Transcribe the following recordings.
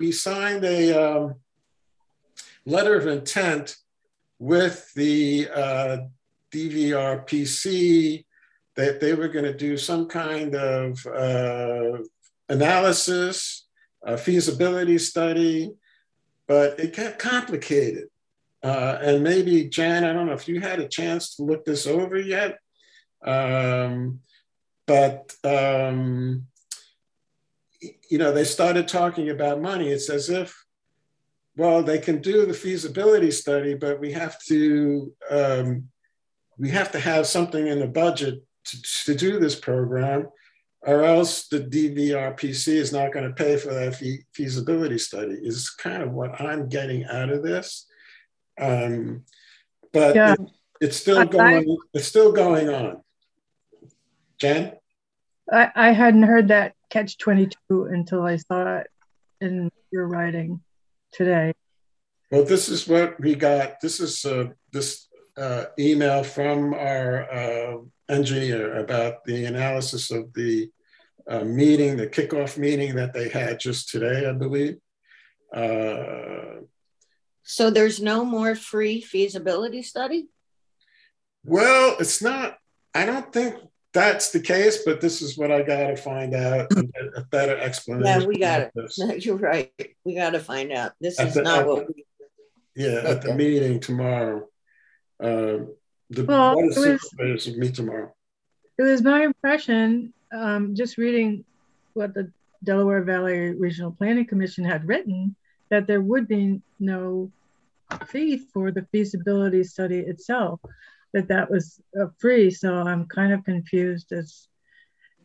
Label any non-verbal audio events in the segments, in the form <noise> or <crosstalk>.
we signed a um, letter of intent with the uh, DVRPC that they were going to do some kind of uh, analysis, a feasibility study, but it got complicated. Uh, and maybe, Jan, I don't know if you had a chance to look this over yet, um, but um, you know, they started talking about money. It's as if, well, they can do the feasibility study, but we have to um, we have to have something in the budget to, to do this program, or else the DVRPC is not going to pay for that fee- feasibility study. Is kind of what I'm getting out of this. Um, but yeah. it, it's still going. I, it's still going on. Jen, I, I hadn't heard that catch twenty two until I saw it in your writing today. Well, this is what we got. This is uh, this uh, email from our uh, engineer about the analysis of the uh, meeting, the kickoff meeting that they had just today, I believe. Uh, so there's no more free feasibility study? Well, it's not, I don't think that's the case, but this is what I got to find out <laughs> a better explanation. Yeah, we got it. No, you're right. We got to find out. This at is the, not what the, we. Yeah, at the meeting tomorrow. Uh, the well, board of supervisors will meet tomorrow. It was my impression, um, just reading what the Delaware Valley Regional Planning Commission had written, that there would be no fee for the feasibility study itself, that that was uh, free. So I'm kind of confused as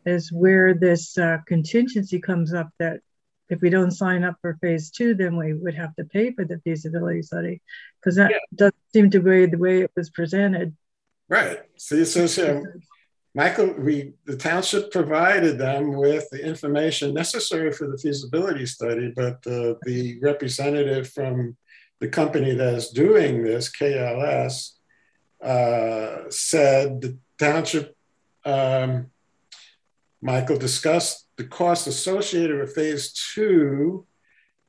as where this uh, contingency comes up that if we don't sign up for phase two, then we would have to pay for the feasibility study because that yeah. doesn't seem to be the way it was presented. Right. See, so, so Michael, we the township provided them with the information necessary for the feasibility study, but uh, the representative from the company that is doing this, KLS, said the township, um, Michael discussed the cost associated with phase two,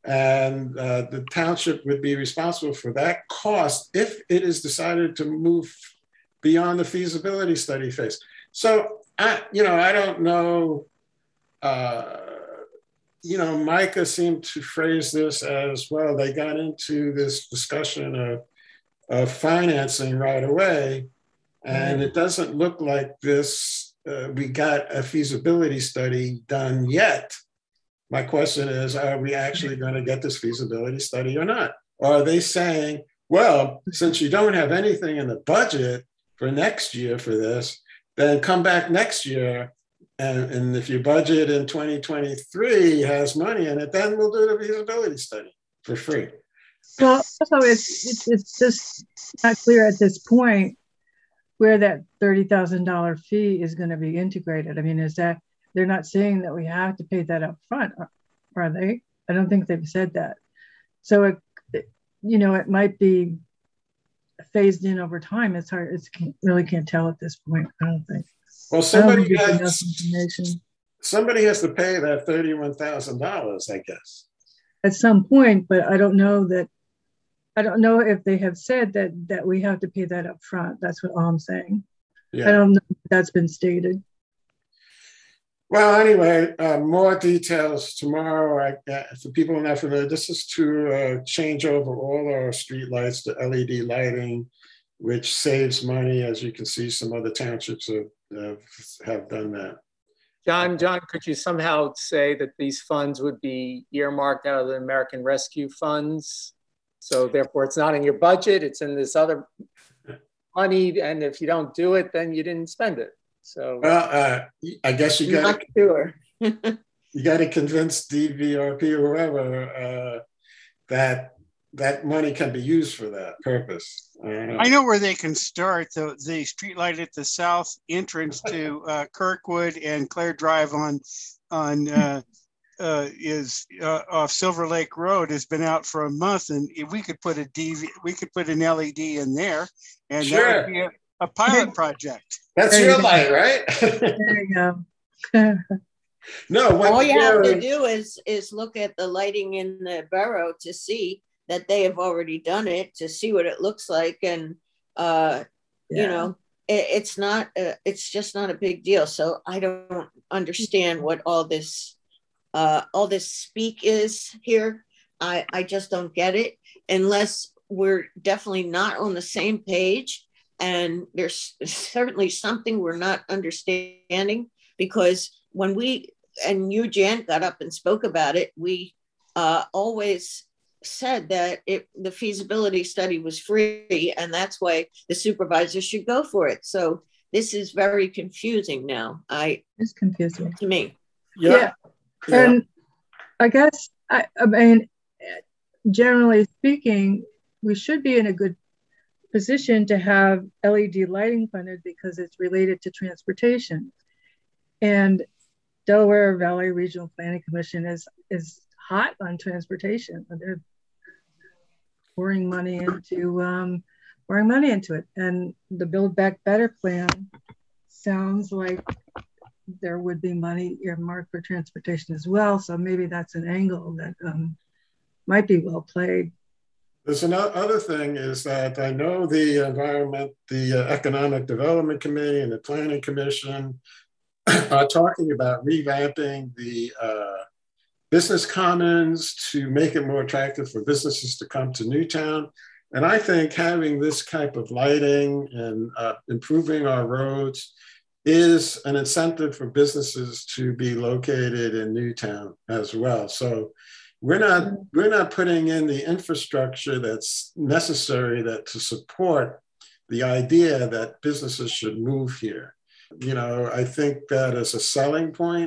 and uh, the township would be responsible for that cost if it is decided to move beyond the feasibility study phase. So I, you know, I don't know. Uh, you know, Micah seemed to phrase this as well. They got into this discussion of, of financing right away, and mm-hmm. it doesn't look like this uh, we got a feasibility study done yet. My question is, are we actually <laughs> going to get this feasibility study or not? Or are they saying, well, since you don't have anything in the budget for next year for this, then come back next year. And, and if your budget in 2023 has money in it, then we'll do the feasibility study for free. Well, also, it's, it's, it's just not clear at this point where that $30,000 fee is going to be integrated. I mean, is that they're not saying that we have to pay that up front, are they? I don't think they've said that. So, it, you know, it might be phased in over time. It's hard, it's really can't tell at this point, I don't think. Well, somebody has, somebody has to pay that $31,000, I guess. At some point, but I don't know that I don't know if they have said that that we have to pay that up front. That's what all I'm saying. Yeah. I don't know if that's been stated. Well, anyway, uh, more details tomorrow. I, uh, for people not familiar, this is to uh, change over all our street lights to LED lighting, which saves money. As you can see, some other townships have, have done that. John, John, could you somehow say that these funds would be earmarked out of the American Rescue Funds so therefore, it's not in your budget. It's in this other money, and if you don't do it, then you didn't spend it. So well, uh, I guess you got to sure. <laughs> you got to convince DVRP or whoever uh, that that money can be used for that purpose. I know. I know where they can start. The the street light at the south entrance to uh, Kirkwood and Claire Drive on on uh, uh, is uh, off Silver Lake Road has been out for a month, and if we could put a DV, we could put an LED in there, and sure. that would be a, a pilot project. <laughs> That's there your light, right? there you go. <laughs> <laughs> No, what All you have to do is, is look at the lighting in the borough to see that they have already done it, to see what it looks like and, uh, you know, it, it's not, uh, it's just not a big deal. So I don't understand what all this, uh, all this speak is here. I, I just don't get it unless we're definitely not on the same page. And there's certainly something we're not understanding because when we, and you, Jan, got up and spoke about it, we uh, always said that it, the feasibility study was free and that's why the supervisor should go for it. So this is very confusing now, I, It's confusing. to me. Yeah, yeah. And I guess, I, I mean, generally speaking, we should be in a good position to have LED lighting funded because it's related to transportation. And Delaware Valley Regional Planning Commission is is hot on transportation. They're pouring money into um, pouring money into it. And the Build Back Better plan sounds like there would be money earmarked for transportation as well. So maybe that's an angle that um, might be well played. There's another other thing is that I know the environment, the uh, Economic Development Committee and the Planning Commission <clears throat> are talking about revamping the uh, business commons to make it more attractive for businesses to come to Newtown. And I think having this type of lighting and uh, improving our roads is an incentive for businesses to be located in Newtown as well. So we're not we're not putting in the infrastructure that's necessary that to support the idea that businesses should move here. You know, I think that as a selling point